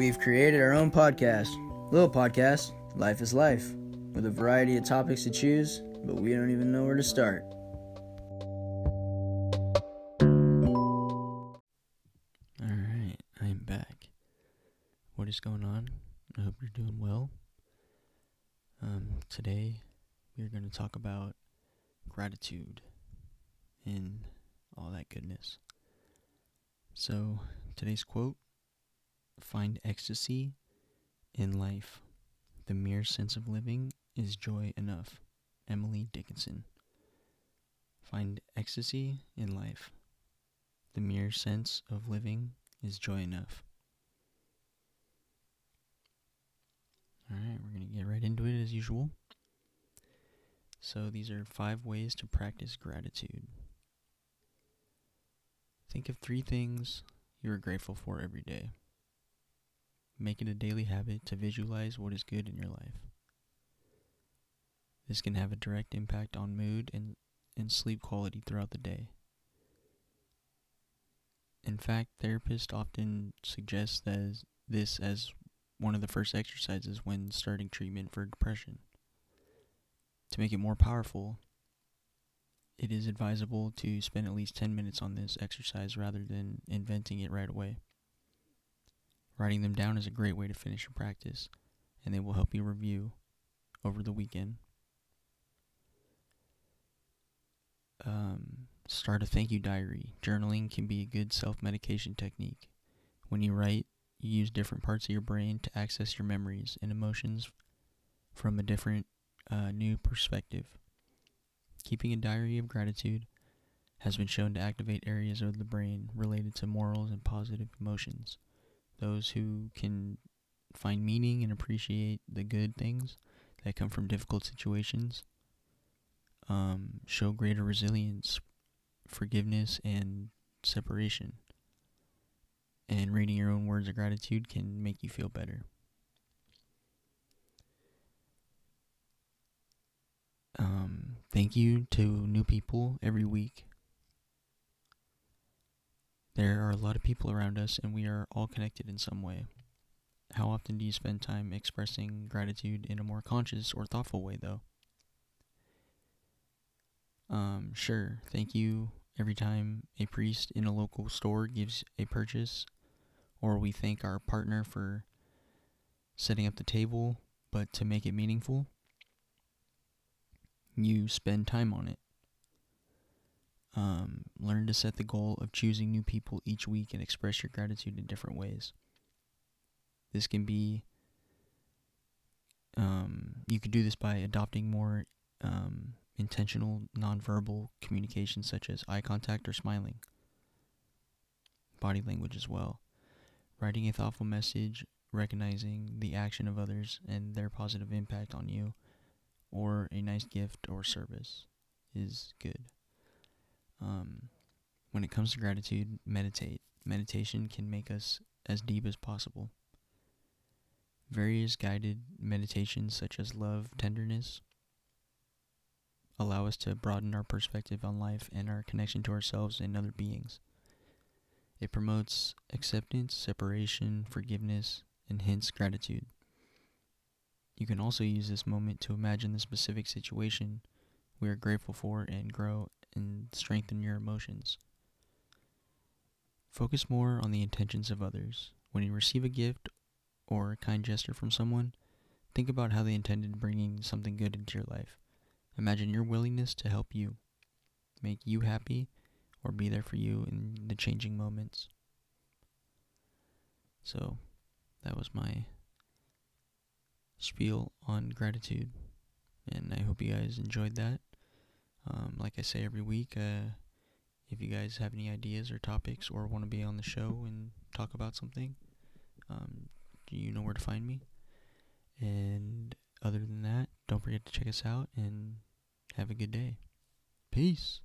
We've created our own podcast, little podcast, Life is Life, with a variety of topics to choose, but we don't even know where to start. Alright, I'm back. What is going on? I hope you're doing well. Um, today we're going to talk about gratitude and all that goodness. So, today's quote Find ecstasy in life. The mere sense of living is joy enough. Emily Dickinson. Find ecstasy in life. The mere sense of living is joy enough. Alright, we're going to get right into it as usual. So, these are five ways to practice gratitude. Think of three things you are grateful for every day. Make it a daily habit to visualize what is good in your life. This can have a direct impact on mood and, and sleep quality throughout the day. In fact, therapists often suggest that this as one of the first exercises when starting treatment for depression. To make it more powerful, it is advisable to spend at least 10 minutes on this exercise rather than inventing it right away. Writing them down is a great way to finish your practice, and they will help you review over the weekend. Um, start a thank you diary. Journaling can be a good self medication technique. When you write, you use different parts of your brain to access your memories and emotions from a different, uh, new perspective. Keeping a diary of gratitude has been shown to activate areas of the brain related to morals and positive emotions. Those who can find meaning and appreciate the good things that come from difficult situations um, show greater resilience, forgiveness, and separation. And reading your own words of gratitude can make you feel better. Um, thank you to new people every week. There are a lot of people around us, and we are all connected in some way. How often do you spend time expressing gratitude in a more conscious or thoughtful way, though? Um, sure, thank you every time a priest in a local store gives a purchase, or we thank our partner for setting up the table, but to make it meaningful, you spend time on it. Um, learn to set the goal of choosing new people each week and express your gratitude in different ways. This can be, um, you could do this by adopting more um, intentional nonverbal communication, such as eye contact or smiling, body language as well. Writing a thoughtful message, recognizing the action of others and their positive impact on you, or a nice gift or service is good. Um, when it comes to gratitude, meditate. Meditation can make us as deep as possible. Various guided meditations, such as love, tenderness, allow us to broaden our perspective on life and our connection to ourselves and other beings. It promotes acceptance, separation, forgiveness, and hence gratitude. You can also use this moment to imagine the specific situation we are grateful for and grow and strengthen your emotions. Focus more on the intentions of others. When you receive a gift or a kind gesture from someone, think about how they intended bringing something good into your life. Imagine your willingness to help you, make you happy, or be there for you in the changing moments. So, that was my spiel on gratitude, and I hope you guys enjoyed that. Um, like I say every week, uh, if you guys have any ideas or topics or want to be on the show and talk about something, um, you know where to find me. And other than that, don't forget to check us out and have a good day. Peace.